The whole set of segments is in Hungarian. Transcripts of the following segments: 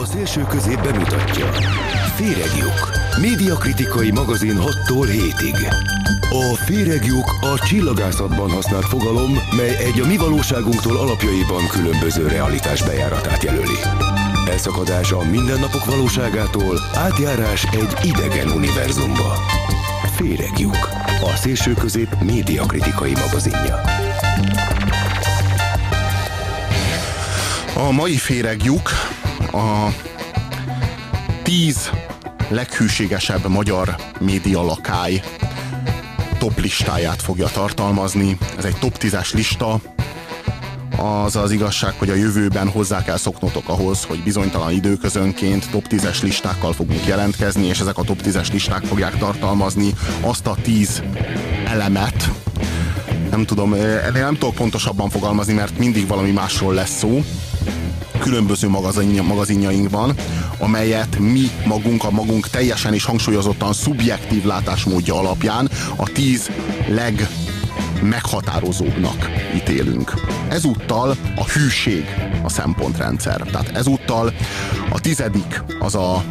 A szélső közép bemutatja. Féregjuk. Médiakritikai magazin 6-tól 7-ig. A féregjuk a csillagászatban használt fogalom, mely egy a mi valóságunktól alapjaiban különböző realitás bejáratát jelöli. Elszakadás a mindennapok valóságától, átjárás egy idegen univerzumba. Féregjuk. A szélső közép médiakritikai magazinja. A mai féregjuk a tíz leghűségesebb magyar média lakály top listáját fogja tartalmazni. Ez egy top 10-es lista, az az igazság, hogy a jövőben hozzá kell szoknotok ahhoz, hogy bizonytalan időközönként top 10-es listákkal fogunk jelentkezni, és ezek a top 10-es listák fogják tartalmazni azt a 10 elemet, nem tudom, eh, nem tudok pontosabban fogalmazni, mert mindig valami másról lesz szó, különböző magazinjainkban, amelyet mi magunk, a magunk teljesen és hangsúlyozottan szubjektív látásmódja alapján a tíz legmeghatározóbbnak ítélünk. Ezúttal a hűség a szempontrendszer. Tehát ezúttal a tizedik az a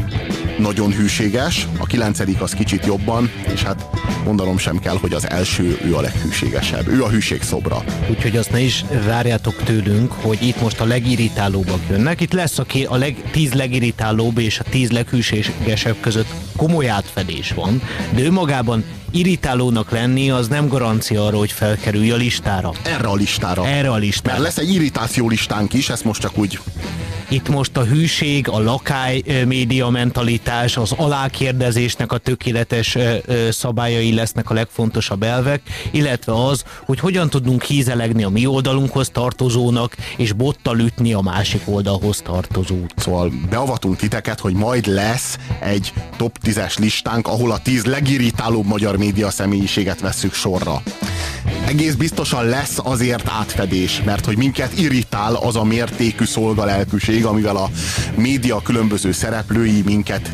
nagyon hűséges, a kilencedik az kicsit jobban, és hát mondanom sem kell, hogy az első ő a leghűségesebb. Ő a hűség szobra. Úgyhogy azt ne is várjátok tőlünk, hogy itt most a legirritálóbbak jönnek. Itt lesz a, ké, a leg, tíz legirritálóbb és a tíz leghűségesebb között komoly átfedés van, de ő magában irritálónak lenni, az nem garancia arra, hogy felkerülj a listára. Erre a listára. Erre a listára. Mert lesz egy irritáció listánk is, ezt most csak úgy itt most a hűség, a lakály média mentalitás, az alákérdezésnek a tökéletes szabályai lesznek a legfontosabb elvek, illetve az, hogy hogyan tudunk hízelegni a mi oldalunkhoz tartozónak, és bottal ütni a másik oldalhoz tartozót. Szóval beavatunk titeket, hogy majd lesz egy top 10-es listánk, ahol a 10 legirritálóbb magyar média személyiséget vesszük sorra egész biztosan lesz azért átfedés, mert hogy minket irritál az a mértékű szolgalelkűség, amivel a média különböző szereplői minket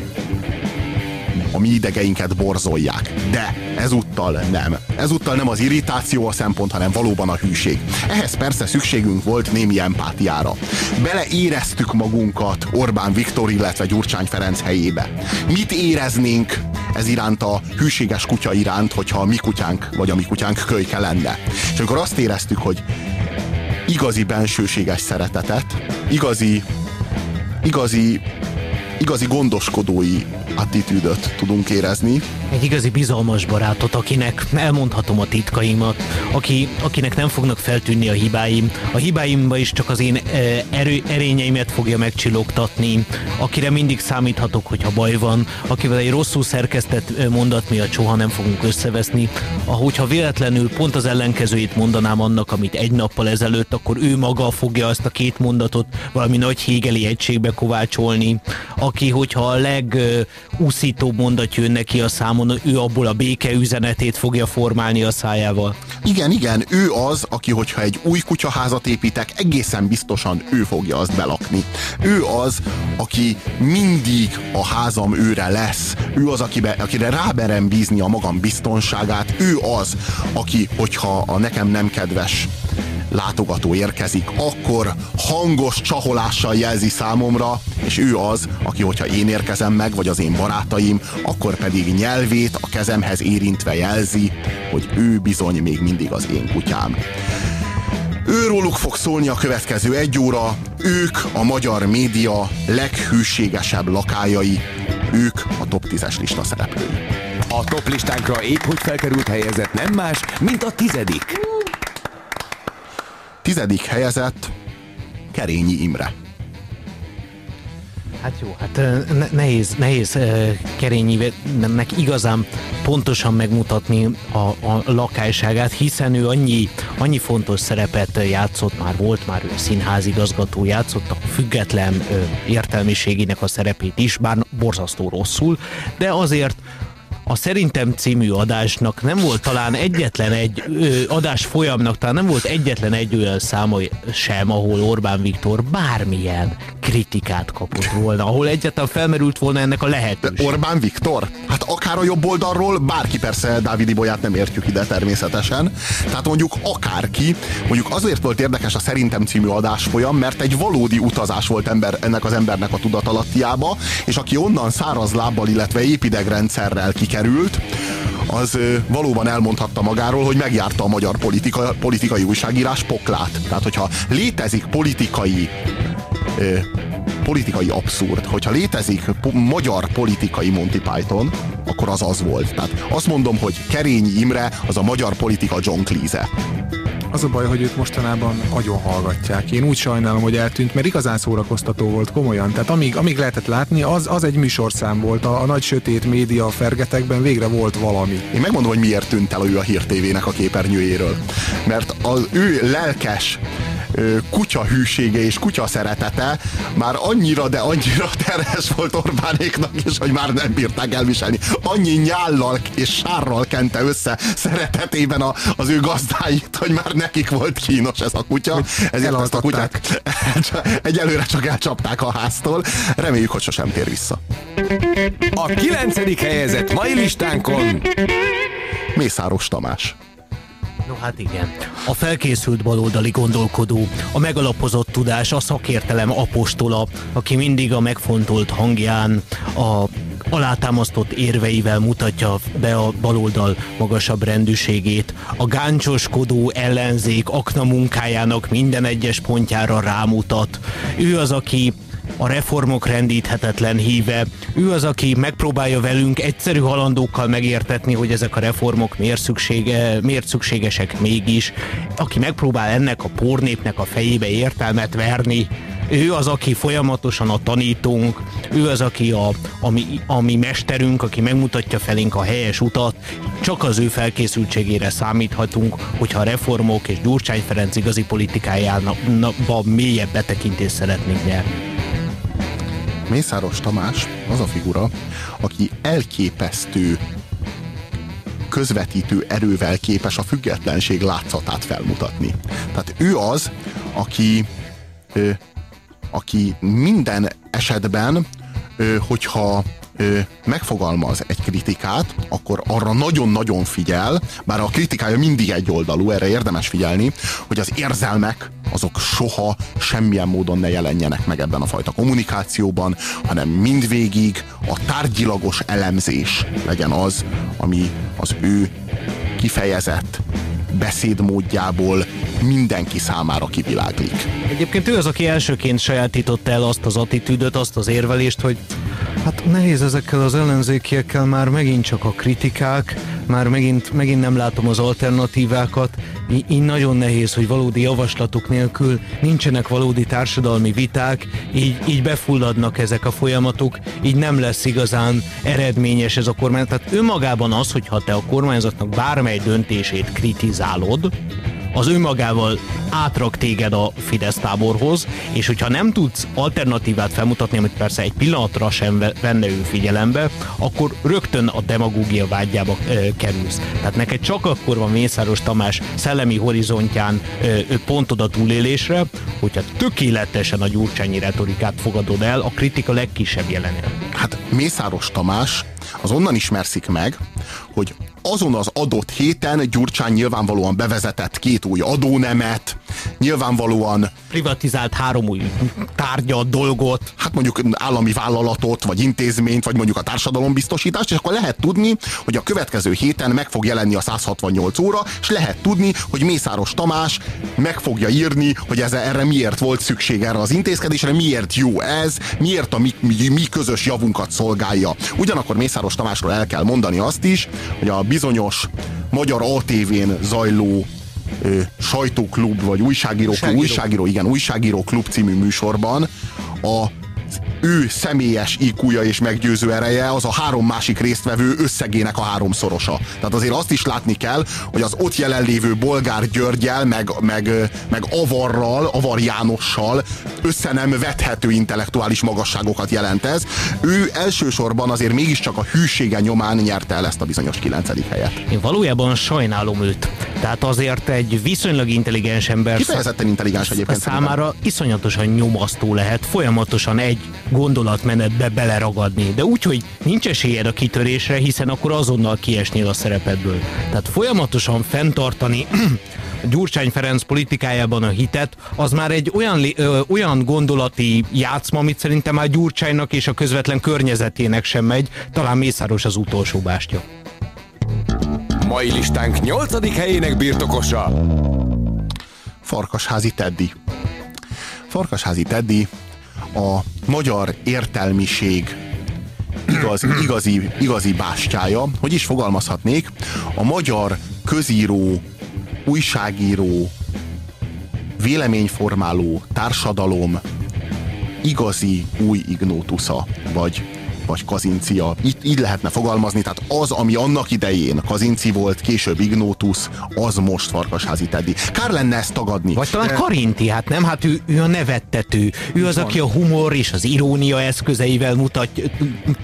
a mi idegeinket borzolják. De ezúttal nem. Ezúttal nem az irritáció a szempont, hanem valóban a hűség. Ehhez persze szükségünk volt némi empátiára. Beleéreztük magunkat Orbán Viktor, illetve Gyurcsány Ferenc helyébe. Mit éreznénk ez iránt a hűséges kutya iránt, hogyha a mi kutyánk vagy a mi kutyánk kölyke lenne? És amikor azt éreztük, hogy igazi bensőséges szeretetet, igazi igazi igazi gondoskodói attitűdöt tudunk érezni. Egy igazi bizalmas barátot, akinek elmondhatom a titkaimat, aki, akinek nem fognak feltűnni a hibáim. A hibáimba is csak az én e, erő, erényeimet fogja megcsillogtatni, akire mindig számíthatok, hogyha baj van, akivel egy rosszul szerkesztett e, mondat miatt soha nem fogunk összeveszni. Ahogyha véletlenül pont az ellenkezőjét mondanám annak, amit egy nappal ezelőtt, akkor ő maga fogja azt a két mondatot valami nagy hégeli egységbe kovácsolni, aki, hogyha a legúszítóbb mondat jön neki a számon, ő abból a béke üzenetét fogja formálni a szájával. Igen, igen, ő az, aki, hogyha egy új kutyaházat építek, egészen biztosan ő fogja azt belakni. Ő az, aki mindig a házam őre lesz. Ő az, akibe, akire ráberem bízni a magam biztonságát. Ő az, aki, hogyha a nekem nem kedves látogató érkezik, akkor hangos csaholással jelzi számomra, és ő az, aki, hogyha én érkezem meg, vagy az én barátaim, akkor pedig nyelvét a kezemhez érintve jelzi, hogy ő bizony még mindig az én kutyám. Őróluk fog szólni a következő egy óra, ők a magyar média leghűségesebb lakájai, ők a top 10-es lista szereplői. A top listánkra épp hogy felkerült helyezett nem más, mint a tizedik. Tizedik helyezett Kerényi Imre. Hát jó, hát nehéz, nehéz Kerényinek igazán pontosan megmutatni a, a lakályságát, hiszen ő annyi, annyi fontos szerepet játszott, már volt már ő színházigazgató, játszott a független értelmiségének a szerepét is, bár borzasztó rosszul, de azért a Szerintem című adásnak nem volt talán egyetlen egy ö, adás folyamnak, talán nem volt egyetlen egy olyan száma sem, ahol Orbán Viktor bármilyen kritikát kapott volna, ahol egyáltalán felmerült volna ennek a lehetőség. Orbán Viktor? Hát akár a jobb oldalról, bárki persze Dávid Ibolyát nem értjük ide természetesen. Tehát mondjuk akárki, mondjuk azért volt érdekes a Szerintem című adásfolyam, mert egy valódi utazás volt ember, ennek az embernek a tudatalattiába, és aki onnan száraz lábbal, illetve épidegrendszerrel kikerült, az valóban elmondhatta magáról, hogy megjárta a magyar politika, politikai újságírás poklát. Tehát, hogyha létezik politikai politikai abszurd. Hogyha létezik po- magyar politikai Monty Python, akkor az az volt. Tehát azt mondom, hogy Kerényi Imre az a magyar politika John Cleese. Az a baj, hogy őt mostanában nagyon hallgatják. Én úgy sajnálom, hogy eltűnt, mert igazán szórakoztató volt, komolyan. Tehát amíg, amíg lehetett látni, az, az egy műsorszám volt. A, a nagy sötét média fergetekben végre volt valami. Én megmondom, hogy miért tűnt el ő a Hír TV-nek a képernyőjéről. Mert az ő lelkes kutya hűsége és kutya szeretete már annyira, de annyira terhes volt Orbánéknak is, hogy már nem bírták elviselni. Annyi nyállal és sárral kente össze szeretetében a, az ő gazdáit, hogy már nekik volt kínos ez a kutya. Ezért ezt a kutyát egyelőre csak elcsapták a háztól. Reméljük, hogy sosem tér vissza. A kilencedik helyezett mai listánkon Mészáros Tamás. Hát igen. A felkészült baloldali gondolkodó, a megalapozott tudás, a szakértelem apostola, aki mindig a megfontolt hangján, a alátámasztott érveivel mutatja be a baloldal magasabb rendűségét. A gáncsoskodó ellenzék akna munkájának minden egyes pontjára rámutat. Ő az, aki a reformok rendíthetetlen híve. Ő az, aki megpróbálja velünk egyszerű halandókkal megértetni, hogy ezek a reformok miért, szüksége, miért szükségesek mégis. Aki megpróbál ennek a pornépnek a fejébe értelmet verni, ő az, aki folyamatosan a tanítónk, ő az, aki a, a, mi, a mi mesterünk, aki megmutatja felénk a helyes utat, csak az ő felkészültségére számíthatunk, hogyha a reformok és Gyurcsány Ferenc igazi politikájában mélyebb betekintést szeretnénk nyerni. Mészáros Tamás az a figura, aki elképesztő közvetítő erővel képes a függetlenség látszatát felmutatni. Tehát ő az, aki, ö, aki minden esetben, ö, hogyha megfogalmaz egy kritikát, akkor arra nagyon-nagyon figyel, bár a kritikája mindig egyoldalú, erre érdemes figyelni, hogy az érzelmek azok soha semmilyen módon ne jelenjenek meg ebben a fajta kommunikációban, hanem mindvégig a tárgyilagos elemzés legyen az, ami az ő kifejezett beszédmódjából mindenki számára kiviláglik. Egyébként ő az, aki elsőként sajátította el azt az attitűdöt, azt az érvelést, hogy hát nehéz ezekkel az ellenzékiekkel már megint csak a kritikák, már megint, megint nem látom az alternatívákat, így, nagyon nehéz, hogy valódi javaslatok nélkül nincsenek valódi társadalmi viták, így, így befulladnak ezek a folyamatok, így nem lesz igazán eredményes ez a kormány. Tehát önmagában az, hogyha te a kormányzatnak bármely döntését kritizálod, az önmagával átrak téged a Fidesz táborhoz, és hogyha nem tudsz alternatívát felmutatni, amit persze egy pillanatra sem venne ő figyelembe, akkor rögtön a demagógia vágyába ö, kerülsz. Tehát neked csak akkor van Mészáros Tamás szellemi horizontján ö, pontod a túlélésre, hogyha tökéletesen a gyurcsányi retorikát fogadod el, a kritika legkisebb jelenél. Hát Mészáros Tamás az onnan ismerszik meg, hogy azon az adott héten Gyurcsány nyilvánvalóan bevezetett két új adónemet, nyilvánvalóan privatizált három új tárgyat, dolgot. Hát mondjuk állami vállalatot, vagy intézményt, vagy mondjuk a társadalombiztosítást, és akkor lehet tudni, hogy a következő héten meg fog jelenni a 168 óra, és lehet tudni, hogy Mészáros Tamás meg fogja írni, hogy ez, erre miért volt szükség erre az intézkedésre, miért jó ez, miért a mi, mi, mi közös javunkat szolgálja. Ugyanakkor Mészáros Tamásról el kell mondani azt is, hogy a bizonyos magyar ATV-n zajló ö, sajtóklub, vagy újságíró, újságíró. újságíró, igen, újságíró klub című műsorban a ő személyes iq és meggyőző ereje az a három másik résztvevő összegének a háromszorosa. Tehát azért azt is látni kell, hogy az ott jelenlévő Bolgár Györgyel, meg, meg, meg Avarral, Avar Jánossal össze nem vethető intellektuális magasságokat jelent ez. Ő elsősorban azért mégiscsak a hűsége nyomán nyerte el ezt a bizonyos kilencedik helyet. Én valójában sajnálom őt. Tehát azért egy viszonylag intelligens ember Kifejezetten intelligens egyébként. számára iszonyatosan nyomasztó lehet folyamatosan egy gondolatmenetbe beleragadni, de úgy, hogy nincs esélyed a kitörésre, hiszen akkor azonnal kiesnél a szerepedből. Tehát folyamatosan fenntartani Gyurcsány Ferenc politikájában a hitet, az már egy olyan, ö, olyan gondolati játszma, amit szerintem már Gyurcsánynak és a közvetlen környezetének sem megy, talán Mészáros az utolsó bástya. Mai listánk 8. helyének birtokosa. Farkasházi Teddy. Farkasházi Teddy a magyar értelmiség igaz, igazi, igazi bástyája, hogy is fogalmazhatnék, a magyar közíró, újságíró, véleményformáló társadalom igazi új ignótusza, vagy vagy kazincia. Így, így lehetne fogalmazni, tehát az, ami annak idején kazinci volt, később Ignótus, az most Farkasházi Teddy. Kár lenne ezt tagadni. Vagy talán Karinti, hát nem, hát ő, ő a nevettető. Ő az, aki a humor és az irónia eszközeivel mutat,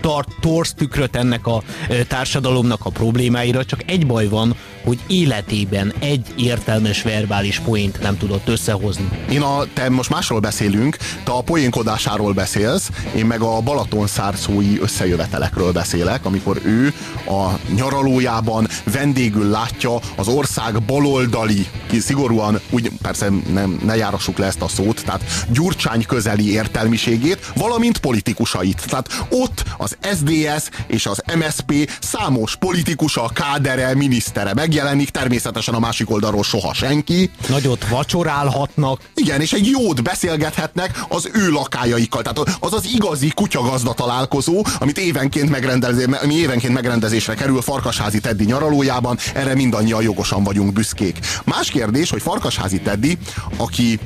tart, torsz tükröt ennek a társadalomnak a problémáira, csak egy baj van, hogy életében egy értelmes verbális poént nem tudott összehozni. Én a, te most másról beszélünk, te a poénkodásáról beszélsz, én meg a Balaton szárszói összejövetelekről beszélek, amikor ő a nyaralójában vendégül látja az ország baloldali, ki szigorúan, úgy persze nem, ne járassuk le ezt a szót, tehát gyurcsány közeli értelmiségét, valamint politikusait. Tehát ott az SDS és az MSP számos politikusa, kádere, minisztere megjelenik, természetesen a másik oldalról soha senki. Nagyot vacsorálhatnak. Igen, és egy jót beszélgethetnek az ő lakájaikkal. Tehát az az igazi kutyagazda találkozó, amit évenként, megrendezé, ami évenként megrendezésre kerül Farkasházi Teddy nyaralójában, erre mindannyian jogosan vagyunk büszkék. Más kérdés, hogy Farkasházi Teddy, aki,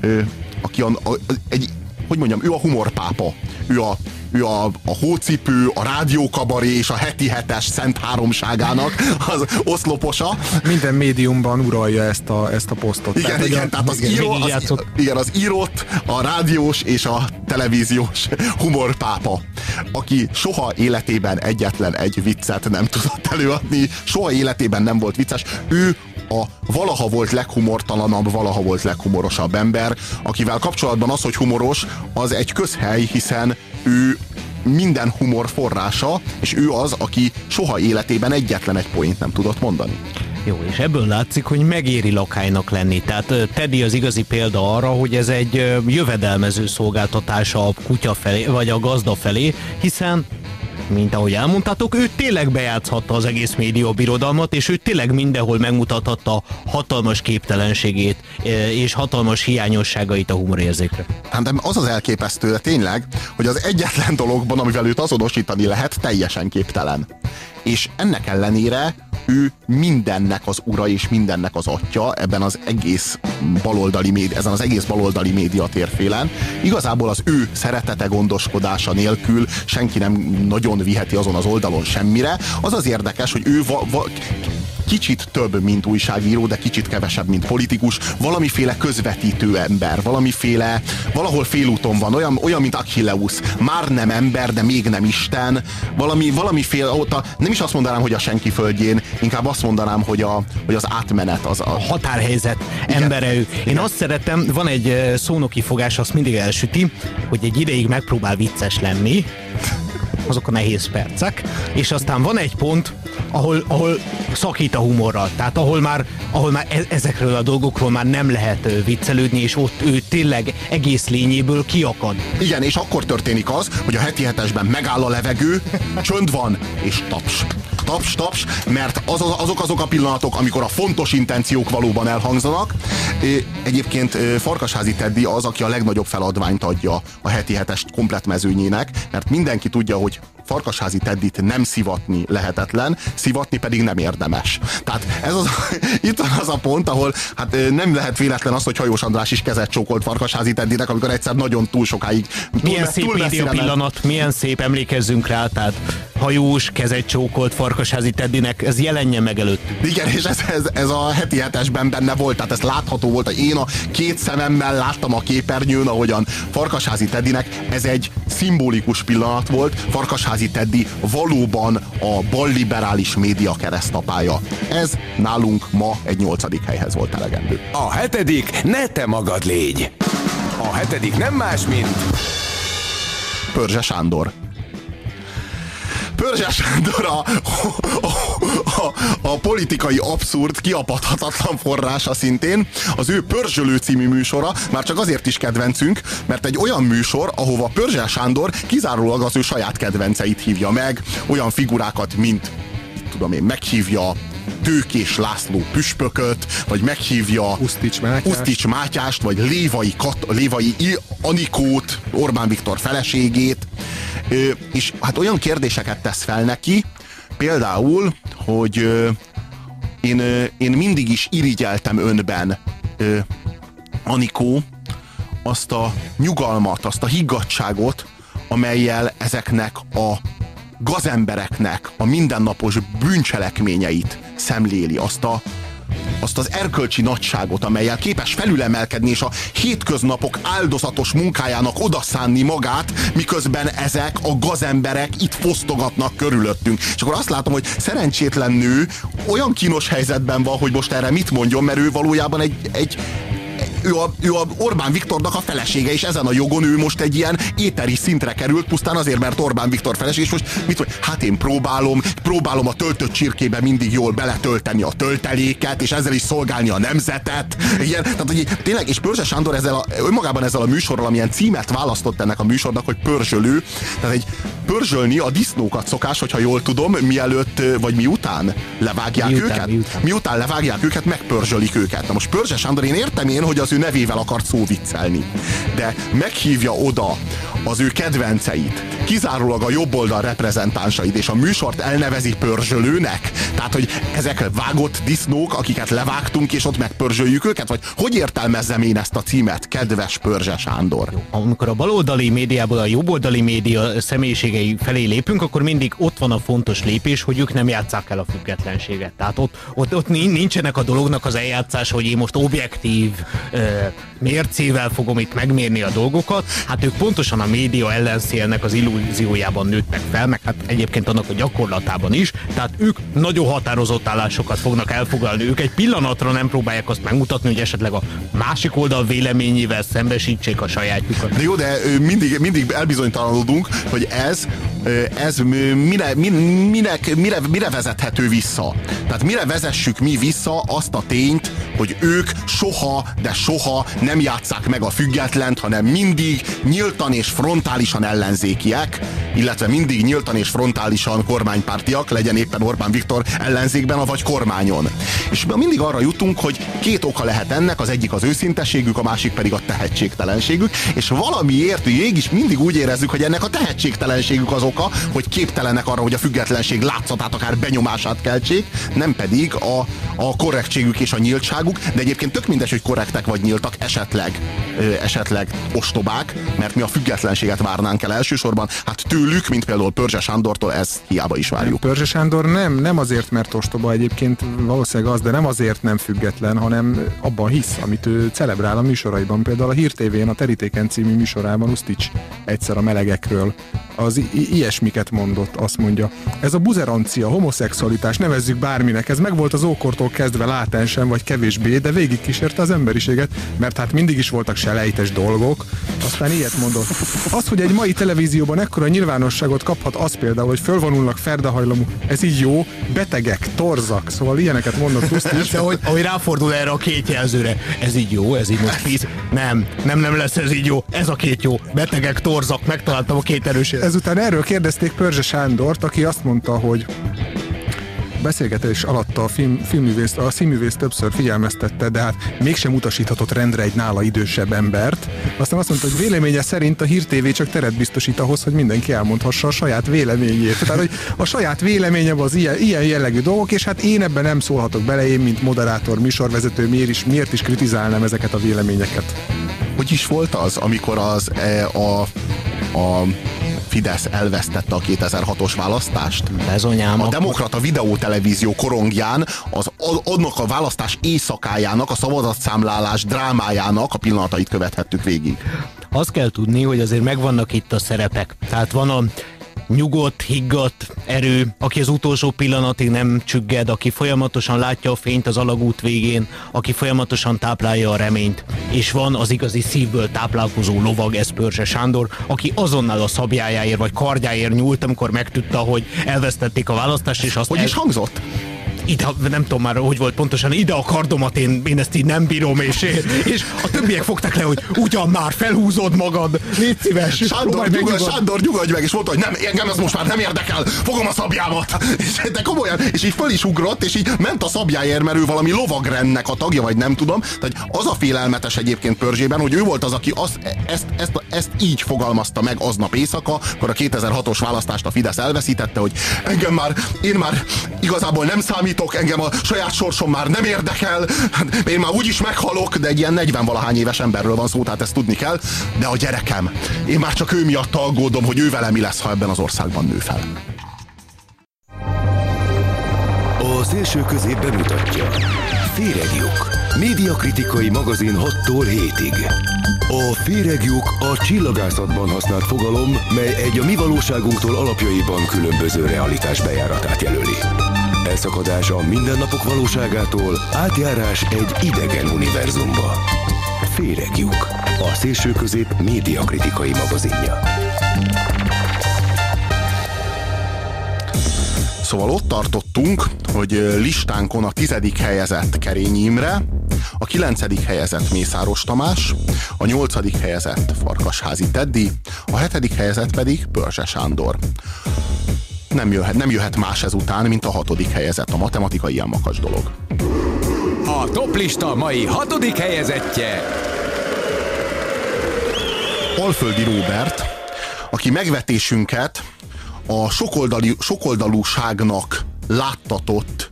ö, aki a, a, egy, hogy mondjam, ő a humorpápa. Ő a, ő a, a hócipő, a rádiókabaré és a heti hetes szent háromságának az oszloposa. Minden médiumban uralja ezt a, ezt a posztot. Igen, tehát, igen, tehát az, író, az, igen, az írott, a rádiós és a televíziós humorpápa, aki soha életében egyetlen egy viccet nem tudott előadni, soha életében nem volt vicces, ő a valaha volt leghumortalanabb, valaha volt leghumorosabb ember, akivel kapcsolatban az, hogy humoros, az egy közhely, hiszen ő minden humor forrása, és ő az, aki soha életében egyetlen egy poént nem tudott mondani. Jó, és ebből látszik, hogy megéri lakálynak lenni. Tehát Teddy az igazi példa arra, hogy ez egy jövedelmező szolgáltatása a kutya felé, vagy a gazda felé, hiszen mint ahogy elmondtátok, ő tényleg bejátszhatta az egész média birodalmat, és ő tényleg mindenhol megmutathatta hatalmas képtelenségét és hatalmas hiányosságait a humorérzékre. Hát de az az elképesztő, tényleg, hogy az egyetlen dologban, amivel őt azonosítani lehet, teljesen képtelen. És ennek ellenére ő mindennek az ura és mindennek az atya ebben az egész baloldali média, ezen az egész baloldali média térfélen. Igazából az ő szeretete gondoskodása nélkül senki nem nagyon viheti azon az oldalon semmire. Az az érdekes, hogy ő va, va, kicsit több, mint újságíró, de kicsit kevesebb, mint politikus, valamiféle közvetítő ember, valamiféle, valahol félúton van, olyan, olyan mint Achilleus, már nem ember, de még nem Isten, valami, valamiféle, ott a, nem is azt mondanám, hogy a senki földjén, inkább azt mondanám, hogy, a, hogy az átmenet, az a... a határhelyzet Igen. embere ő. Én azt szeretem, van egy szónoki fogás, azt mindig elsüti, hogy egy ideig megpróbál vicces lenni, azok a nehéz percek, és aztán van egy pont, ahol, ahol szakít a humorral, tehát ahol már, ahol már e- ezekről a dolgokról már nem lehet viccelődni, és ott ő tényleg egész lényéből kiakad. Igen, és akkor történik az, hogy a heti hetesben megáll a levegő, csönd van, és taps taps, taps, mert az, azok azok a pillanatok, amikor a fontos intenciók valóban elhangzanak. Egyébként Farkasházi Teddy az, aki a legnagyobb feladványt adja a heti hetest komplet mezőnyének, mert mindenki tudja, hogy Farkasházi Teddit nem szivatni lehetetlen, szivatni pedig nem érdemes. Tehát ez az, itt van az a pont, ahol hát nem lehet véletlen az, hogy Hajós András is kezet csókolt Farkasházi Teddinek, amikor egyszer nagyon túl sokáig túl, milyen szép túl pillanat, milyen szép, emlékezzünk rá, tehát hajós, kezet csókolt Farkasházi Teddinek, ez jelenjen meg előttük. Igen, és ez, ez, ez a heti hetesben benne volt, tehát ez látható volt, hogy én a két szememmel láttam a képernyőn, ahogyan Farkasházi Teddinek ez egy szimbolikus pillanat volt. Farkasházi Teddy valóban a balliberális média keresztapája. Ez nálunk ma egy nyolcadik helyhez volt elegendő. A hetedik, ne te magad légy! A hetedik nem más, mint... Pörzse Sándor. Pörzse Sándor a, a, a, a politikai abszurd, kiapadhatatlan forrása szintén. Az ő Pörzsölő című műsora. Már csak azért is kedvencünk, mert egy olyan műsor, ahova Pörzse Sándor kizárólag az ő saját kedvenceit hívja meg, olyan figurákat, mint tudom én, meghívja Tőkés László püspököt, vagy meghívja Usztics Mátyást, Usztics Mátyást vagy Lévai, Kat, Lévai Anikót, Orbán Viktor feleségét, és hát olyan kérdéseket tesz fel neki, például, hogy én, én mindig is irigyeltem önben, Anikó, azt a nyugalmat, azt a higgadságot, amelyel ezeknek a gazembereknek a mindennapos bűncselekményeit szemléli, azt a, azt az erkölcsi nagyságot, amelyel képes felülemelkedni, és a hétköznapok áldozatos munkájának odaszánni magát, miközben ezek a gazemberek itt fosztogatnak körülöttünk. És akkor azt látom, hogy szerencsétlen nő olyan kínos helyzetben van, hogy most erre mit mondjon, mert ő valójában egy, egy, ő a, ő a Orbán Viktornak a felesége, és ezen a jogon ő most egy ilyen éteri szintre került, pusztán azért, mert Orbán Viktor feleség, és most mit mondja, hát én próbálom, próbálom a töltött csirkébe mindig jól beletölteni a tölteléket, és ezzel is szolgálni a nemzetet. Ilyen, tehát, hogy tényleg, és Pörzse Sándor ezzel a, önmagában ezzel a műsorral, amilyen címet választott ennek a műsornak, hogy pörzsölő, tehát egy pörzsölni a disznókat szokás, hogyha jól tudom, mielőtt vagy miután levágják miután, őket. Miután. miután levágják őket, megpörzsölik őket. Na most Pörzse Sándor, én értem én, hogy az ő nevével akart szóviccelni. De meghívja oda az ő kedvenceit, kizárólag a jobb oldal reprezentánsait, és a műsort elnevezi pörzsölőnek? Tehát, hogy ezek vágott disznók, akiket levágtunk, és ott megpörzsöljük őket? Vagy hogy értelmezzem én ezt a címet, kedves Pörzse Sándor? Amikor a baloldali médiából a jobboldali média személyiségei felé lépünk, akkor mindig ott van a fontos lépés, hogy ők nem játszák el a függetlenséget. Tehát ott, ott, ott nincsenek a dolognak az eljátszás, hogy én most objektív mércével fogom itt megmérni a dolgokat. Hát ők pontosan a média ellenszélnek az illúziójában nőttek fel, meg hát egyébként annak a gyakorlatában is. Tehát ők nagyon határozott állásokat fognak elfoglalni. Ők egy pillanatra nem próbálják azt megmutatni, hogy esetleg a másik oldal véleményével szembesítsék a sajátjukat. De jó, de mindig, mindig elbizonytalanodunk, hogy ez ez mire, minek, mire, mire vezethető vissza? Tehát mire vezessük mi vissza azt a tényt, hogy ők soha, de soha nem játszák meg a függetlent, hanem mindig nyíltan és frontálisan ellenzékiek, illetve mindig nyíltan és frontálisan kormánypártiak, legyen éppen Orbán Viktor ellenzékben, vagy kormányon. És mindig arra jutunk, hogy két oka lehet ennek, az egyik az őszintességük, a másik pedig a tehetségtelenségük, és valamiért mégis mindig úgy érezzük, hogy ennek a tehetségtelenségük az oka, hogy képtelenek arra, hogy a függetlenség látszatát, akár benyomását keltsék, nem pedig a, a korrektségük és a nyíltságuk, de egyébként tök mindegy, hogy korrektek vagy nyíltak, esetleg, esetleg ostobák, mert mi a függetlenséget várnánk el elsősorban, hát tőlük, mint például Pörzse Sándortól, ez hiába is várjuk. Pörzse Sándor nem, nem azért, mert ostoba egyébként valószínűleg az, de nem azért nem független, hanem abban hisz, amit ő celebrál a műsoraiban. Például a Hír TV-n, a Terítéken című műsorában Usztics egyszer a melegekről az i- ilyesmiket mondott, azt mondja. Ez a buzerancia, homoszexualitás, nevezzük bárminek, ez megvolt az ókortól kezdve látensen vagy kevésbé, de végig kísérte az emberiséget, mert hát mindig is voltak selejtes dolgok. Aztán ilyet mondott. Az, hogy egy mai televízióban ekkora nyilvánosságot kaphat, az például, hogy fölvonulnak ferdahajlamú, ez így jó, betegek, torzak, szóval ilyeneket mondott Pusztis. De hogy, ahogy ráfordul erre a két jelzőre, ez így jó, ez így most víz. Nem, nem, nem lesz ez így jó, ez a két jó, betegek, torzak, megtaláltam a két erős Ezután erről kérdezték Pörzse Sándort, aki azt mondta, hogy beszélgetés alatt a, film, filmművész, a színművész többször figyelmeztette, de hát mégsem utasíthatott rendre egy nála idősebb embert. Aztán azt mondta, hogy véleménye szerint a Hír TV csak teret biztosít ahhoz, hogy mindenki elmondhassa a saját véleményét. Tehát, hogy a saját véleményem az ilyen, ilyen jellegű dolgok, és hát én ebben nem szólhatok bele, én, mint moderátor, műsorvezető, miért is, miért is kritizálnám ezeket a véleményeket. Hogy is volt az, amikor az e, a, a Fidesz elvesztette a 2006-os választást? Bezonyám. A demokrata videótelevízió korongján az, annak a választás éjszakájának, a szavazatszámlálás drámájának a pillanatait követhettük végig. Azt kell tudni, hogy azért megvannak itt a szerepek. Tehát van a nyugodt, higgadt erő, aki az utolsó pillanatig nem csügged, aki folyamatosan látja a fényt az alagút végén, aki folyamatosan táplálja a reményt. És van az igazi szívből táplálkozó lovag, ez Pörzse Sándor, aki azonnal a szabjájáért vagy kardjáért nyúlt, amikor megtudta, hogy elvesztették a választást, és azt Hogy el... is hangzott? Ide, nem tudom már, hogy volt pontosan, ide a kardomat, én, én ezt így nem bírom, és, és a többiek fogták le, hogy ugyan már felhúzod magad, légy szíves. Sándor, nyugod, Sándor, nyugodj meg, és mondta, hogy nem, engem ez most már nem érdekel, fogom a szabjámat. És, de komolyan, és így föl is ugrott, és így ment a szabjáért, mert ő valami lovagrendnek a tagja, vagy nem tudom. Tehát az a félelmetes egyébként Pörzsében, hogy ő volt az, aki azt, ezt, ezt, ezt így fogalmazta meg aznap éjszaka, akkor a 2006-os választást a Fidesz elveszítette, hogy engem már, én már igazából nem számít számítok, engem a saját sorsom már nem érdekel, én már úgyis meghalok, de egy ilyen 40 valahány éves emberről van szó, tehát ezt tudni kell, de a gyerekem, én már csak ő miatt aggódom, hogy ő vele mi lesz, ha ebben az országban nő fel. A szélső közép bemutatja. Féregjuk. Médiakritikai magazin 6-tól 7-ig. A féregjuk a csillagászatban használt fogalom, mely egy a mi valóságunktól alapjaiban különböző realitás bejáratát jelöli. Elszakadás a mindennapok valóságától, átjárás egy idegen univerzumba. Féregjuk. A szélső közép médiakritikai magazinja. Szóval ott tartottunk, hogy listánkon a tizedik helyezett Kerény Imre, a kilencedik helyezett Mészáros Tamás, a nyolcadik helyezett Farkasházi Teddy, a hetedik helyezett pedig Pörzse Sándor nem jöhet, nem jöhet más ezután, mint a hatodik helyezett. A matematika ilyen makas dolog. A toplista mai hatodik helyezettje. Alföldi Róbert, aki megvetésünket a sokoldali, sokoldalúságnak láttatott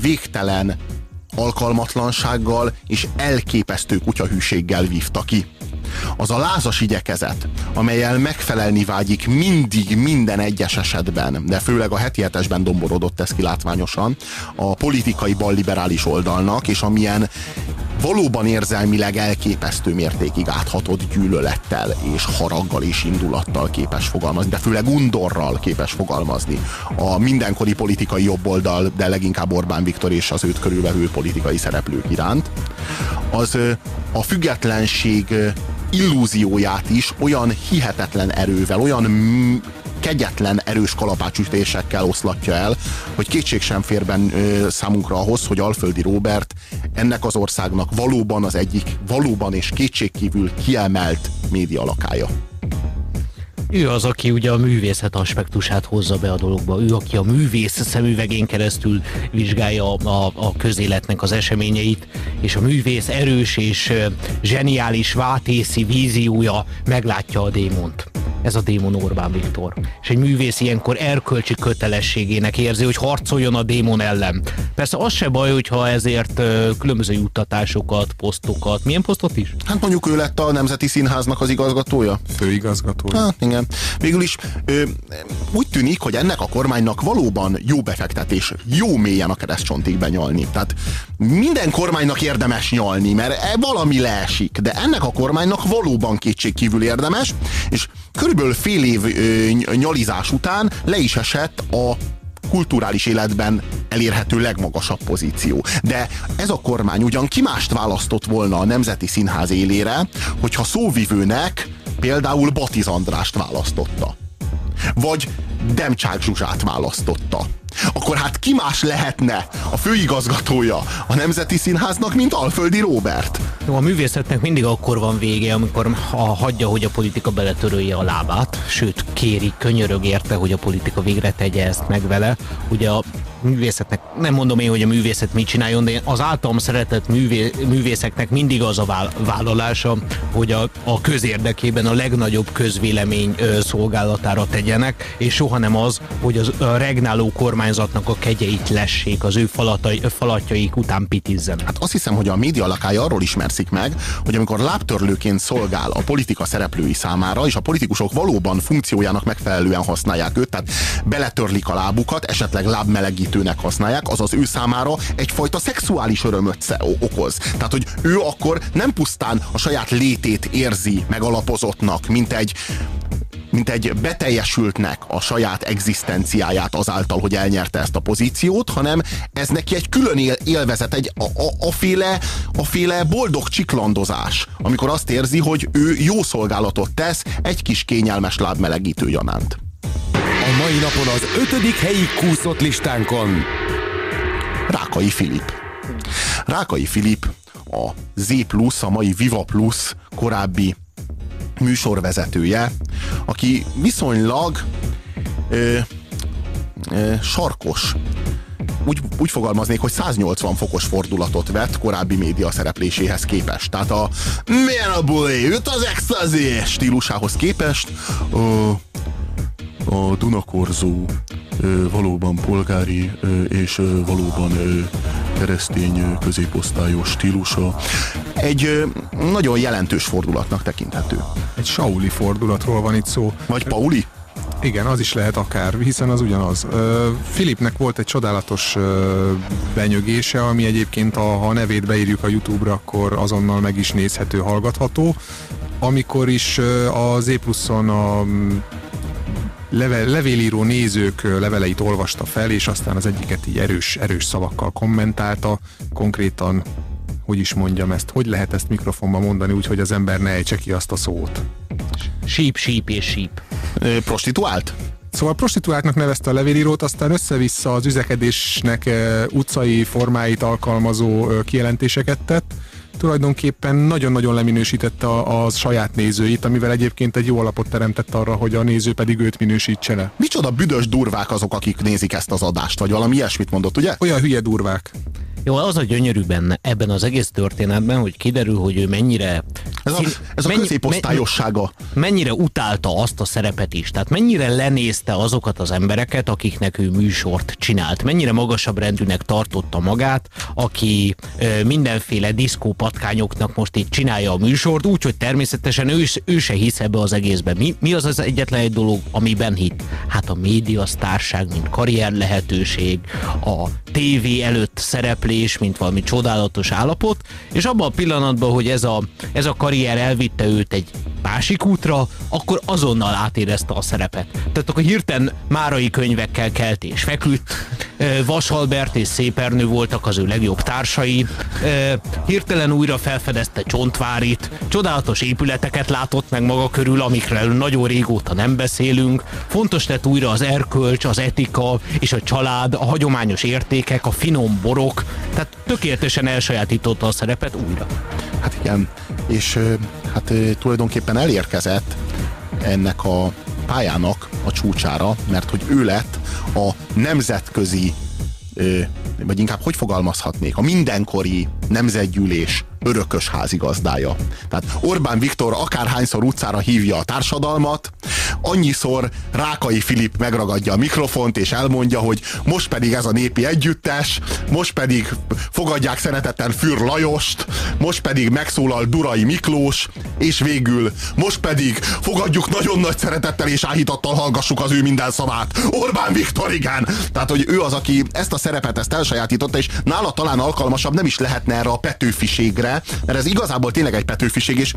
végtelen alkalmatlansággal és elképesztő kutyahűséggel vívta ki az a lázas igyekezet, amelyel megfelelni vágyik mindig, minden egyes esetben, de főleg a heti hetesben domborodott ez kilátványosan, a politikai balliberális oldalnak, és amilyen valóban érzelmileg elképesztő mértékig áthatott gyűlölettel és haraggal és indulattal képes fogalmazni, de főleg undorral képes fogalmazni. A mindenkori politikai jobboldal, de leginkább Orbán Viktor és az őt körülvevő politikai szereplők iránt, az a függetlenség illúzióját is olyan hihetetlen erővel, olyan kegyetlen erős kalapácsütésekkel oszlatja el, hogy kétség sem fér ben, ö, számunkra ahhoz, hogy Alföldi Róbert ennek az országnak valóban az egyik, valóban és kétségkívül kiemelt média lakája. Ő az, aki ugye a művészet aspektusát hozza be a dologba. Ő, aki a művész szemüvegén keresztül vizsgálja a, a közéletnek az eseményeit, és a művész erős és zseniális vátészi víziója meglátja a démont ez a démon Orbán Viktor. És egy művész ilyenkor erkölcsi kötelességének érzi, hogy harcoljon a démon ellen. Persze az se baj, hogyha ezért különböző juttatásokat, posztokat, milyen posztot is? Hát mondjuk ő lett a Nemzeti Színháznak az igazgatója. Főigazgatója. Hát igen. Végül is ö, úgy tűnik, hogy ennek a kormánynak valóban jó befektetés, jó mélyen a keresztcsontig benyalni. Tehát minden kormánynak érdemes nyalni, mert e valami leesik, de ennek a kormánynak valóban kétségkívül érdemes, és körülbelül fél év ö, nyalizás után le is esett a kulturális életben elérhető legmagasabb pozíció. De ez a kormány ugyan ki mást választott volna a Nemzeti Színház élére, hogyha szóvivőnek például Batiz Andrást választotta. Vagy Demcsák Zsuzsát választotta akkor hát ki más lehetne a főigazgatója a Nemzeti Színháznak, mint Alföldi Róbert? Jó, a művészetnek mindig akkor van vége, amikor ha hagyja, hogy a politika beletörölje a lábát, sőt kéri, könyörög érte, hogy a politika végre tegye ezt meg vele. Ugye a művészetnek, nem mondom én, hogy a művészet mit csináljon, de az általam szeretett művé, művészeknek mindig az a vállalása, hogy a, a közérdekében a legnagyobb közvélemény ö, szolgálatára tegyenek, és soha nem az, hogy az, a regnáló kormányzatnak a kegyeit lessék, az ő falatai, falatjaik után pitizzenek. Hát azt hiszem, hogy a média lakája arról ismerszik meg, hogy amikor lábtörlőként szolgál a politika szereplői számára, és a politikusok valóban funkciójának megfelelően használják őt, tehát beletörlik a lábukat, esetleg lábmelegítőnek használják, az az ő számára egyfajta szexuális örömöt okoz. Tehát, hogy ő akkor nem pusztán a saját létét érzi megalapozottnak, mint egy mint egy beteljesültnek a saját egzisztenciáját azáltal, hogy elnyerte ezt a pozíciót, hanem ez neki egy külön él, élvezet, egy a, a, a, féle, a féle boldog csiklandozás, amikor azt érzi, hogy ő jó szolgálatot tesz egy kis kényelmes lábmelegítő janánt. A mai napon az ötödik helyi kúszott listánkon Rákai Filip. Rákai Filip a Z Plus, a mai Viva Plus korábbi műsorvezetője, aki viszonylag ö, ö, sarkos úgy, úgy fogalmaznék, hogy 180 fokos fordulatot vett korábbi média szerepléséhez képest. Tehát a milyen a buli, üt az extazi stílusához képest a, a Dunakorzó valóban polgári és valóban keresztény középosztályos stílusa egy nagyon jelentős fordulatnak tekinthető. Egy Sauli fordulatról van itt szó. Vagy Pauli? Igen, az is lehet akár, hiszen az ugyanaz. Filipnek volt egy csodálatos benyögése, ami egyébként, a, ha a nevét beírjuk a YouTube-ra, akkor azonnal meg is nézhető, hallgatható. Amikor is az E pluszon a leve, levélíró nézők leveleit olvasta fel, és aztán az egyiket így erős, erős szavakkal kommentálta, konkrétan hogy is mondjam ezt, hogy lehet ezt mikrofonban mondani, úgy, hogy az ember ne ejtse ki azt a szót. Síp, síp és síp. Prostituált? Szóval prostituáltnak nevezte a levélírót, aztán össze-vissza az üzekedésnek utcai formáit alkalmazó kijelentéseket tett, tulajdonképpen nagyon-nagyon leminősítette a, a saját nézőit, amivel egyébként egy jó alapot teremtett arra, hogy a néző pedig őt minősítse le. Micsoda büdös durvák azok, akik nézik ezt az adást, vagy valami ilyesmit mondott, ugye? Olyan hülye durvák. Jó, az a gyönyörű benne ebben az egész történetben, hogy kiderül, hogy ő mennyire... Ez a, ez a mennyi, középosztályossága. Mennyire utálta azt a szerepet is, tehát mennyire lenézte azokat az embereket, akiknek ő műsort csinált. Mennyire magasabb rendűnek tartotta magát, aki ö, mindenféle diszkópatkányoknak most itt csinálja a műsort, úgyhogy természetesen ő, ő se hisz ebbe az egészben. Mi, mi az az egyetlen egy dolog, amiben hit? Hát a médiasztárság, mint karrier lehetőség, a tévé előtt szereplés, szereplés, mint valami csodálatos állapot, és abban a pillanatban, hogy ez a, ez a karrier elvitte őt egy másik útra, akkor azonnal átérezte a szerepet. Tehát akkor hirtelen márai könyvekkel kelt és feküdt, Vasalbert és Szépernő voltak az ő legjobb társai, hirtelen újra felfedezte Csontvárit, csodálatos épületeket látott meg maga körül, amikről nagyon régóta nem beszélünk, fontos lett újra az erkölcs, az etika és a család, a hagyományos értékek, a finom borok, tehát tökéletesen elsajátította a szerepet újra. Hát igen, és hát tulajdonképpen elérkezett ennek a pályának a csúcsára, mert hogy ő lett a nemzetközi vagy inkább hogy fogalmazhatnék, a mindenkori nemzetgyűlés örökös házigazdája. Tehát Orbán Viktor akárhányszor utcára hívja a társadalmat, annyiszor Rákai Filip megragadja a mikrofont, és elmondja, hogy most pedig ez a népi együttes, most pedig fogadják szeretettel Für Lajost, most pedig megszólal Durai Miklós, és végül most pedig fogadjuk nagyon nagy szeretettel és áhítattal hallgassuk az ő minden szavát. Orbán Viktor, igen! Tehát, hogy ő az, aki ezt a szerepet, ezt elsajátította, és nála talán alkalmasabb nem is lehetne erre a petőfiségre, mert ez igazából tényleg egy petőfiség, és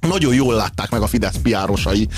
nagyon jól látták meg a Fidesz piárosai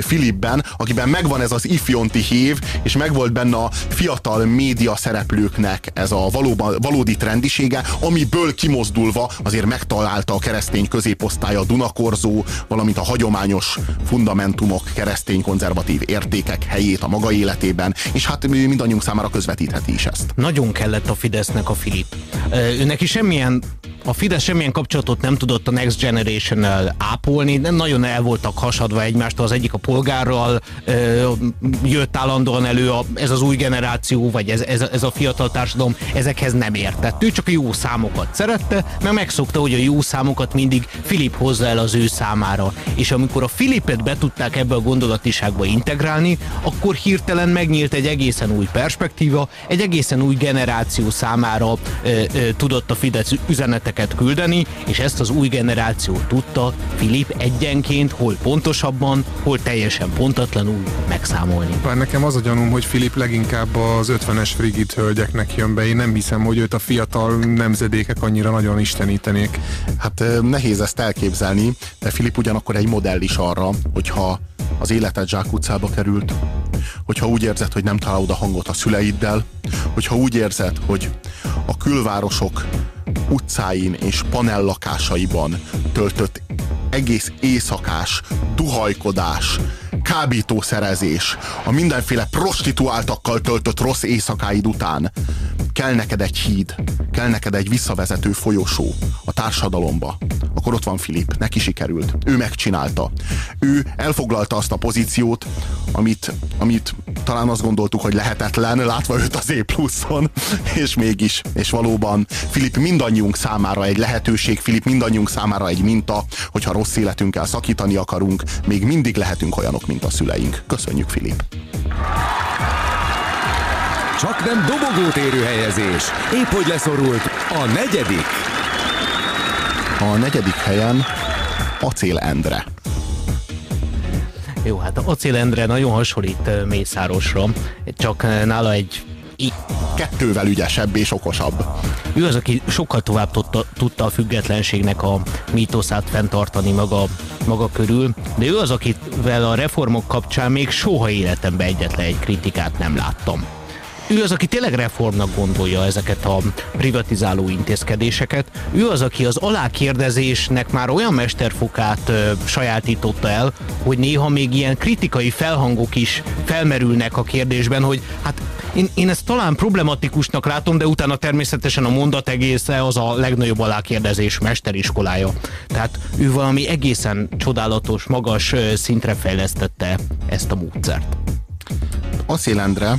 Filipben, akiben megvan ez az ifjonti hív, és megvolt benne a fiatal média szereplőknek ez a valóban, valódi trendisége, amiből kimozdulva azért megtalálta a keresztény középosztály a Dunakorzó, valamint a hagyományos fundamentumok, keresztény konzervatív értékek helyét a maga életében, és hát mindannyiunk számára közvetítheti is ezt. Nagyon kellett a Fidesznek a Filip. Ő neki semmilyen a Fidesz semmilyen kapcsolatot nem tudott a Next Generation-nel ápolni, nem nagyon el voltak hasadva egymástól, az egyik a polgárral ö, jött állandóan elő a, ez az új generáció, vagy ez, ez, ez a fiatal társadalom, ezekhez nem értett. Ő csak a jó számokat szerette, mert megszokta, hogy a jó számokat mindig Filip hozza el az ő számára. És amikor a Filipet be tudták ebbe a gondolatiságba integrálni, akkor hirtelen megnyílt egy egészen új perspektíva, egy egészen új generáció számára ö, ö, tudott a Fidesz üzeneteket küldeni, és ezt az új generáció tudta Filip egyenként, hol pontosabban, hol teljesen pontatlanul megszámolni. Bár nekem az a gyanúm, hogy Filip leginkább az 50-es frigid hölgyeknek jön be. Én nem hiszem, hogy őt a fiatal nemzedékek annyira nagyon istenítenék. Hát nehéz ezt elképzelni, de Filip ugyanakkor egy modell is arra, hogyha az életed zsákutcába került, hogyha úgy érzed, hogy nem találod a hangot a szüleiddel, hogyha úgy érzed, hogy a külvárosok utcáin és panellakásaiban töltött egész éjszakás duhajkodás, kábítószerezés, a mindenféle prostituáltakkal töltött rossz éjszakáid után kell neked egy híd, kell neked egy visszavezető folyosó a társadalomba, akkor ott van Filip, neki sikerült. Ő megcsinálta. Ő elfoglalta azt a pozíciót, amit, amit talán azt gondoltuk, hogy lehetetlen, látva őt az E pluszon, és mégis, és valóban Filip mindannyiunk számára egy lehetőség, Filip mindannyiunk számára egy minta, hogyha rossz életünkkel szakítani akarunk, még mindig lehetünk olyanok, mint a szüleink. Köszönjük, Filip! Csak nem dobogót érő helyezés. Épp hogy leszorult a negyedik. A negyedik helyen Acél Endre. Jó, hát Acél Endre nagyon hasonlít Mészárosra, csak nála egy kettővel ügyesebb és okosabb. Ő az, aki sokkal tovább tudta, tudta a függetlenségnek a mítoszát fenntartani maga, maga körül, de ő az, akivel a reformok kapcsán még soha életemben egyetlen egy kritikát nem láttam ő az, aki tényleg reformnak gondolja ezeket a privatizáló intézkedéseket. Ő az, aki az alákérdezésnek már olyan mesterfokát ö, sajátította el, hogy néha még ilyen kritikai felhangok is felmerülnek a kérdésben, hogy hát én, én ezt talán problematikusnak látom, de utána természetesen a mondat egésze az a legnagyobb alákérdezés mesteriskolája. Tehát ő valami egészen csodálatos, magas szintre fejlesztette ezt a módszert. Endre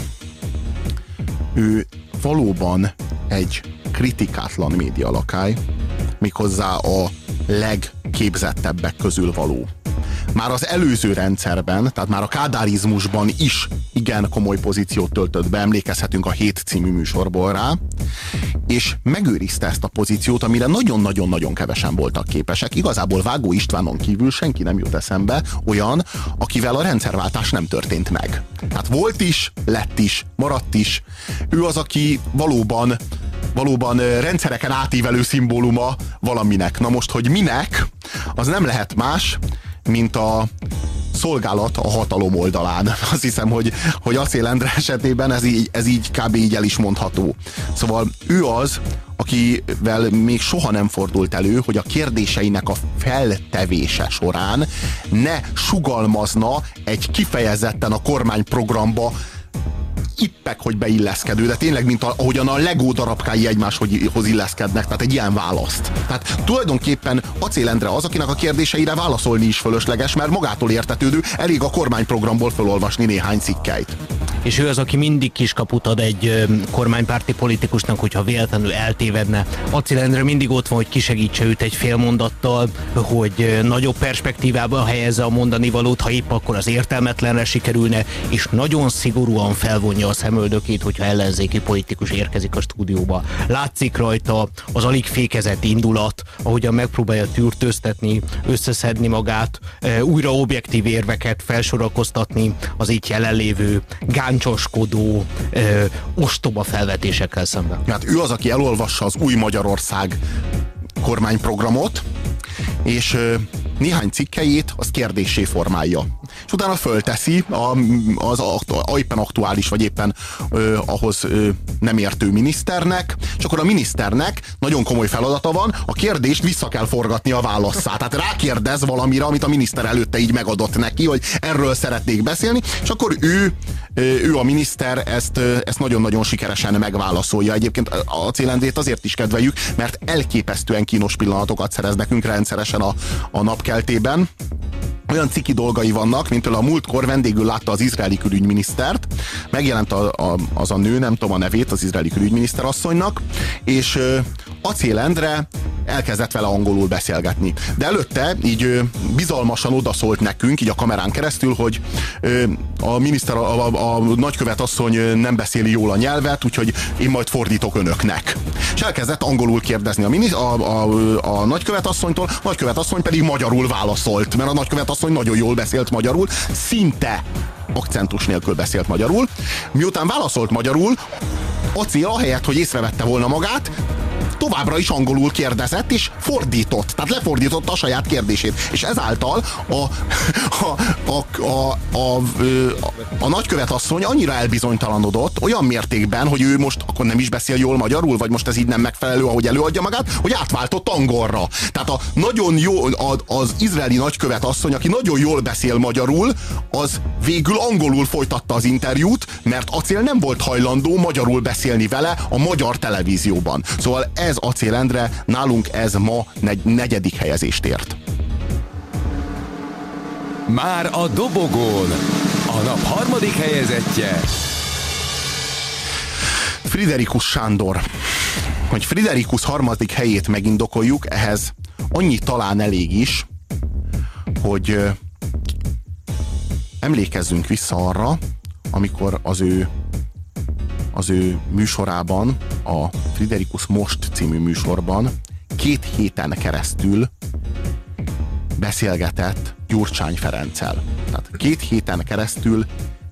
ő valóban egy kritikátlan médialakály, méghozzá a legképzettebbek közül való már az előző rendszerben, tehát már a kádárizmusban is igen komoly pozíciót töltött be, emlékezhetünk a Hét című műsorból rá, és megőrizte ezt a pozíciót, amire nagyon-nagyon-nagyon kevesen voltak képesek. Igazából Vágó Istvánon kívül senki nem jut eszembe olyan, akivel a rendszerváltás nem történt meg. Tehát volt is, lett is, maradt is. Ő az, aki valóban valóban rendszereken átívelő szimbóluma valaminek. Na most, hogy minek, az nem lehet más, mint a szolgálat a hatalom oldalán. Azt hiszem, hogy, hogy Acél Endre esetében ez így, ez így kb. így el is mondható. Szóval ő az, akivel még soha nem fordult elő, hogy a kérdéseinek a feltevése során ne sugalmazna egy kifejezetten a kormányprogramba ippek, hogy beilleszkedő, de tényleg, mint a, ahogyan a Lego darabkái egymáshoz illeszkednek, tehát egy ilyen választ. Tehát tulajdonképpen Acél Endre az, akinek a kérdéseire válaszolni is fölösleges, mert magától értetődő, elég a kormányprogramból felolvasni néhány cikkeit. És ő az, aki mindig kiskaput ad egy kormánypárti politikusnak, hogyha véletlenül eltévedne. Acél Endre mindig ott van, hogy kisegítse őt egy fél mondattal, hogy nagyobb perspektívába helyezze a mondani valót, ha épp akkor az értelmetlenre sikerülne, és nagyon szigorúan felvonja a szemöldökét, hogyha ellenzéki politikus érkezik a stúdióba. Látszik rajta az alig fékezett indulat, ahogyan megpróbálja tűrtőztetni, összeszedni magát, újra objektív érveket felsorakoztatni az itt jelenlévő gáncsoskodó, e, ostoba felvetésekkel szemben. Hát ő az, aki elolvassa az új Magyarország kormányprogramot, és néhány cikkejét az kérdésé formálja. És utána fölteszi a, az a, éppen aktuális, vagy éppen ö, ahhoz ö, nem értő miniszternek, és akkor a miniszternek nagyon komoly feladata van, a kérdést vissza kell forgatni a válaszát. Tehát rákérdez valamire, amit a miniszter előtte így megadott neki, hogy erről szeretnék beszélni, és akkor ő, ő a miniszter ezt, ezt nagyon-nagyon sikeresen megválaszolja. Egyébként a célendét azért is kedveljük, mert elképesztően kínos pillanatokat szerez nekünk rendszeresen a, a napkeltében. Olyan ciki dolgai vannak, mint a múltkor vendégül látta az izraeli külügyminisztert, megjelent a, a, az a nő, nem tudom a nevét, az izraeli külügyminiszter asszonynak, és Acél Endre elkezdett vele angolul beszélgetni. De előtte így bizalmasan odaszólt nekünk, így a kamerán keresztül, hogy a miniszter, a, a, a nagykövet asszony nem beszéli jól a nyelvet, úgyhogy én majd fordítok önöknek. És elkezdett angolul kérdezni a, minisz, a, a, a nagykövet asszonytól, a nagykövet asszony pedig magyarul válaszolt, mert a nagykövet asszony nagyon jól beszélt magyarul, szinte akcentus nélkül beszélt magyarul. Miután válaszolt magyarul, Acél ahelyett, hogy észrevette volna magát, továbbra is angolul kérdezett, és fordított, tehát lefordította a saját kérdését. És ezáltal a, a, a, a, a, a, a nagykövet asszony annyira elbizonytalanodott, olyan mértékben, hogy ő most akkor nem is beszél jól magyarul, vagy most ez így nem megfelelő, ahogy előadja magát, hogy átváltott angolra. Tehát a nagyon jó, az izraeli nagykövet asszony, aki nagyon jól beszél magyarul, az végül angolul folytatta az interjút, mert acél nem volt hajlandó magyarul beszélni vele a magyar televízióban. Szóval ez ez Acél Endre, nálunk ez ma negy, negyedik helyezést ért. Már a dobogón a nap harmadik helyezettje. Friderikus Sándor. Hogy Friderikus harmadik helyét megindokoljuk, ehhez annyi talán elég is, hogy emlékezzünk vissza arra, amikor az ő az ő műsorában, a Friderikus Most című műsorban két héten keresztül beszélgetett Gyurcsány Ferenccel. Tehát két héten keresztül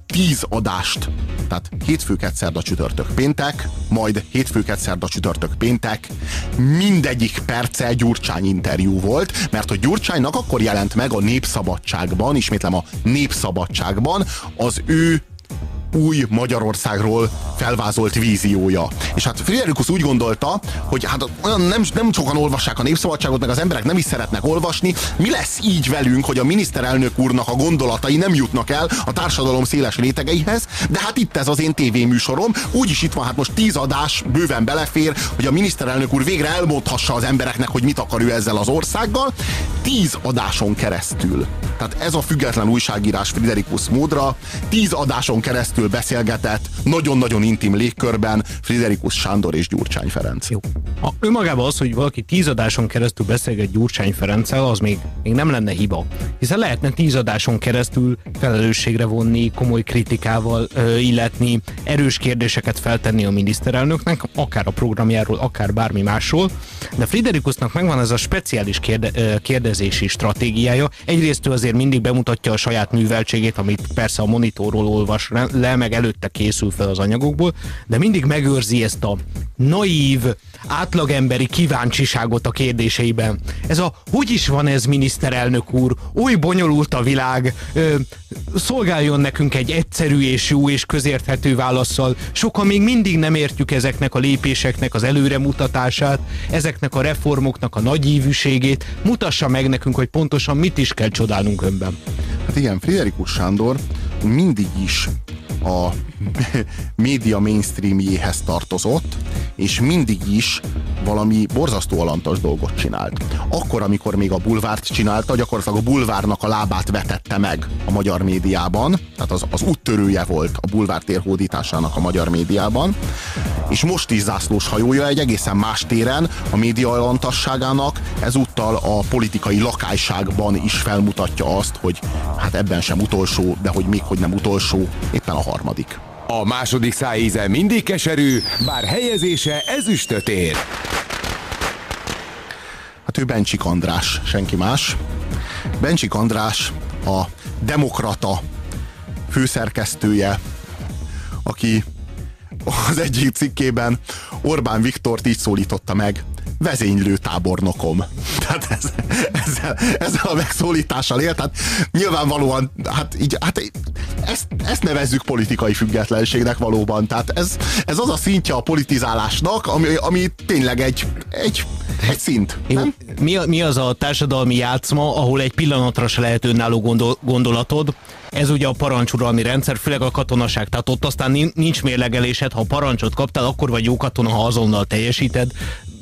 tíz adást, tehát hétfőket, szerda, csütörtök, péntek, majd hétfőket, szerda, csütörtök, péntek, mindegyik perce Gyurcsány interjú volt, mert a Gyurcsánynak akkor jelent meg a Népszabadságban, ismétlem a Népszabadságban, az ő új Magyarországról felvázolt víziója. És hát Friderikus úgy gondolta, hogy hát olyan nem, nem sokan olvassák a népszabadságot, meg az emberek nem is szeretnek olvasni. Mi lesz így velünk, hogy a miniszterelnök úrnak a gondolatai nem jutnak el a társadalom széles rétegeihez, de hát itt ez az én tévéműsorom, úgyis itt van, hát most tíz adás bőven belefér, hogy a miniszterelnök úr végre elmondhassa az embereknek, hogy mit akar ő ezzel az országgal. Tíz adáson keresztül. Tehát ez a független újságírás Friderikus módra, tíz adáson keresztül keresztül beszélgetett, nagyon-nagyon intim légkörben Friderikus Sándor és Gyurcsány Ferenc. Jó. A, önmagában az, hogy valaki tízadáson keresztül beszélget Gyurcsány Ferenccel, az még, még nem lenne hiba. Hiszen lehetne tízadáson keresztül felelősségre vonni, komoly kritikával ö, illetni, erős kérdéseket feltenni a miniszterelnöknek, akár a programjáról, akár bármi másról. De Friderikusnak megvan ez a speciális kérde, ö, kérdezési stratégiája. Egyrészt ő azért mindig bemutatja a saját műveltségét, amit persze a monitorról olvas le, le, meg előtte készül fel az anyagokból, de mindig megőrzi ezt a naív, átlagemberi kíváncsiságot a kérdéseiben. Ez a hogy is van ez, miniszterelnök úr, oly bonyolult a világ, ö, szolgáljon nekünk egy egyszerű és jó és közérthető válaszsal. Sokan még mindig nem értjük ezeknek a lépéseknek az előremutatását, ezeknek a reformoknak a nagyívűségét. Mutassa meg nekünk, hogy pontosan mit is kell csodálnunk önben. Hát igen, Friderikus Sándor mindig is a média mainstreamjéhez tartozott, és mindig is valami borzasztó alantas dolgot csinált. Akkor, amikor még a bulvárt csinálta, gyakorlatilag a bulvárnak a lábát vetette meg a magyar médiában, tehát az, az úttörője volt a bulvár térhódításának a magyar médiában, és most is zászlós hajója egy egészen más téren a média alantasságának, ezúttal a politikai lakályságban is felmutatja azt, hogy hát ebben sem utolsó, de hogy még hogy nem utolsó, éppen a harmadik. A második szájíze mindig keserű, bár helyezése ezüstöt ér. Hát ő Bencsik András, senki más. Bencsik András a Demokrata főszerkesztője, aki az egyik cikkében Orbán Viktort így szólította meg, vezénylő tábornokom. Tehát ez, ezzel, ezzel a megszólítással élt, hát nyilvánvalóan, hát így, hát ezt, ezt nevezzük politikai függetlenségnek valóban. Tehát ez, ez az a szintje a politizálásnak, ami, ami tényleg egy, egy, egy szint. Nem? Mi, mi az a társadalmi játszma, ahol egy pillanatra se lehet önálló gondol, gondolatod, ez ugye a parancsuralmi rendszer, főleg a katonaság. Tehát ott aztán nincs mérlegelésed, ha parancsot kaptál, akkor vagy jó katona, ha azonnal teljesíted.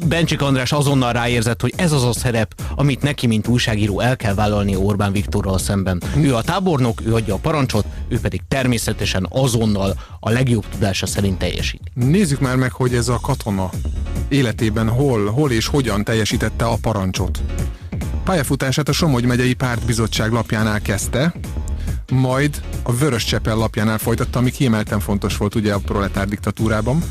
Bencsik András azonnal ráérzett, hogy ez az a szerep, amit neki, mint újságíró el kell vállalni Orbán Viktorral szemben. Ő a tábornok, ő adja a parancsot, ő pedig természetesen azonnal a legjobb tudása szerint teljesít. Nézzük már meg, hogy ez a katona életében hol, hol és hogyan teljesítette a parancsot. Pályafutását a Somogy megyei pártbizottság lapjánál kezdte, majd a Vörös Csepel lapjánál folytatta, ami kiemelten fontos volt ugye a proletár diktatúrában.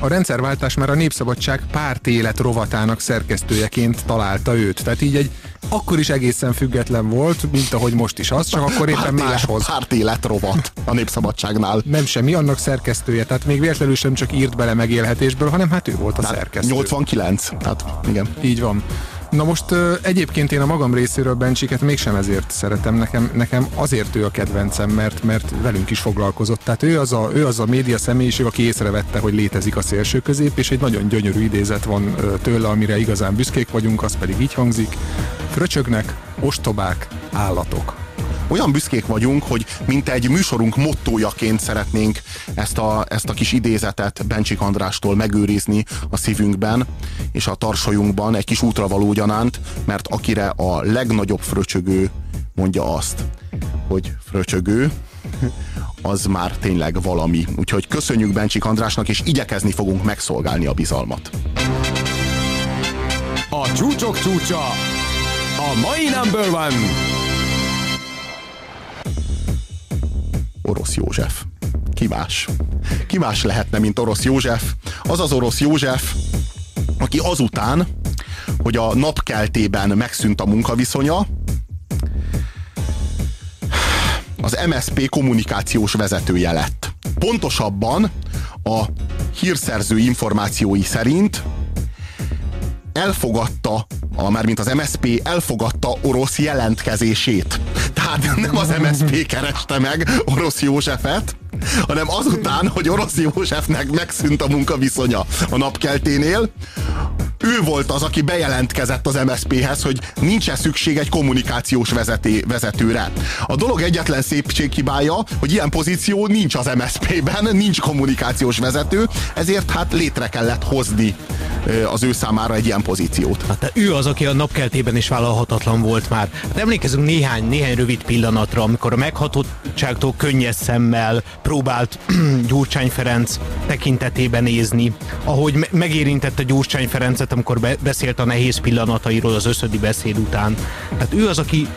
A rendszerváltás már a Népszabadság élet rovatának szerkesztőjeként találta őt. Tehát így egy akkor is egészen független volt, mint ahogy most is az, csak akkor éppen párt máshoz. élet rovat a Népszabadságnál. Nem semmi, annak szerkesztője. Tehát még véletlenül sem csak írt bele megélhetésből, hanem hát ő volt a tehát szerkesztő. 89, tehát igen. Így van. Na most egyébként én a magam részéről Bencsiket mégsem ezért szeretem, nekem, nekem azért ő a kedvencem, mert, mert velünk is foglalkozott. Tehát ő az, a, ő az a média személyiség, aki észrevette, hogy létezik a szélső közép, és egy nagyon gyönyörű idézet van tőle, amire igazán büszkék vagyunk, az pedig így hangzik. Fröcsögnek, ostobák, állatok olyan büszkék vagyunk, hogy mint egy műsorunk mottójaként szeretnénk ezt a, ezt a kis idézetet Bencsik Andrástól megőrizni a szívünkben és a tarsolyunkban egy kis útra való gyanánt, mert akire a legnagyobb fröcsögő mondja azt, hogy fröcsögő, az már tényleg valami. Úgyhogy köszönjük Bencsik Andrásnak, és igyekezni fogunk megszolgálni a bizalmat. A csúcsok csúcsa, a mai number one Orosz József. Ki más? Ki más lehetne, mint Orosz József? Az az Orosz József, aki azután, hogy a napkeltében megszűnt a munkaviszonya, az MSP kommunikációs vezetője lett. Pontosabban a hírszerző információi szerint elfogadta, a, mármint az MSP elfogadta orosz jelentkezését. Tehát nem az MSP kereste meg orosz Józsefet, hanem azután, hogy orosz Józsefnek megszűnt a munkaviszonya a napkelténél, ő volt az, aki bejelentkezett az MSZP-hez, hogy nincs-e szükség egy kommunikációs vezeté, vezetőre. A dolog egyetlen szépséghibája, hogy ilyen pozíció nincs az MSZP-ben, nincs kommunikációs vezető, ezért hát létre kellett hozni az ő számára egy ilyen pozíciót. Hát ő az, aki a napkeltében is vállalhatatlan volt már. Hát emlékezünk néhány, néhány rövid pillanatra, amikor a meghatottságtól könnyes szemmel próbált Gyurcsány Ferenc tekintetében nézni, ahogy megérintette Gyurcsány Ferencet, amikor be, beszélt a nehéz pillanatairól az összödi beszéd után. Tehát ő az, aki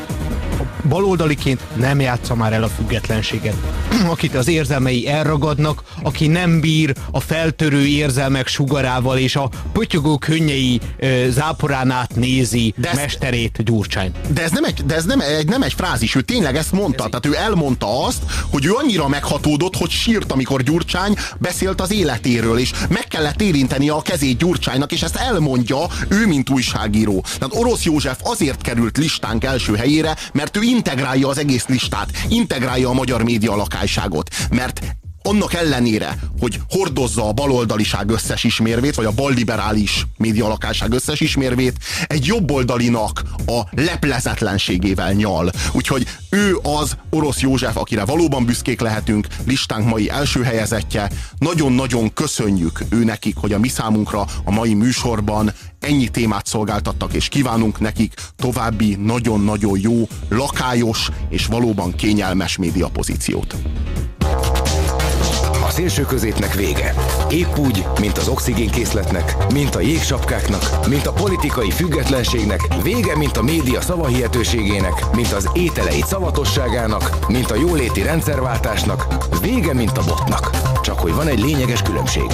baloldaliként nem játsza már el a függetlenséget. Akit az érzelmei elragadnak, aki nem bír a feltörő érzelmek sugarával és a pötyögő könnyei ö, záporán át nézi de ez, mesterét Gyurcsány. De ez nem egy, de ez nem egy, nem egy frázis, ő tényleg ezt mondta. Ez Tehát ő elmondta azt, hogy ő annyira meghatódott, hogy sírt, amikor Gyurcsány beszélt az életéről, és meg kellett érinteni a kezét Gyurcsánynak, és ezt elmondja ő, mint újságíró. Tehát Orosz József azért került listánk első helyére, mert ő integrálja az egész listát, integrálja a magyar média lakásságot, mert annak ellenére, hogy hordozza a baloldaliság összes ismérvét, vagy a balliberális médialakásság összes ismérvét, egy jobboldalinak a leplezetlenségével nyal. Úgyhogy ő az orosz József, akire valóban büszkék lehetünk, listánk mai első helyezettje. Nagyon-nagyon köszönjük ő nekik, hogy a mi számunkra a mai műsorban ennyi témát szolgáltattak, és kívánunk nekik további nagyon-nagyon jó, lakályos és valóban kényelmes médiapozíciót szélső középnek vége. Épp úgy, mint az oxigénkészletnek, mint a jégsapkáknak, mint a politikai függetlenségnek, vége, mint a média szavahihetőségének, mint az ételei szavatosságának, mint a jóléti rendszerváltásnak, vége, mint a botnak. Csak hogy van egy lényeges különbség.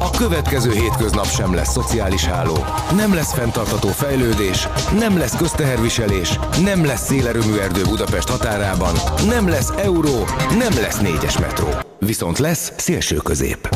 A következő hétköznap sem lesz szociális háló, nem lesz fenntartató fejlődés, nem lesz közteherviselés, nem lesz szélerőmű erdő Budapest határában, nem lesz euró, nem lesz négyes metró. Viszont lesz szélső közép.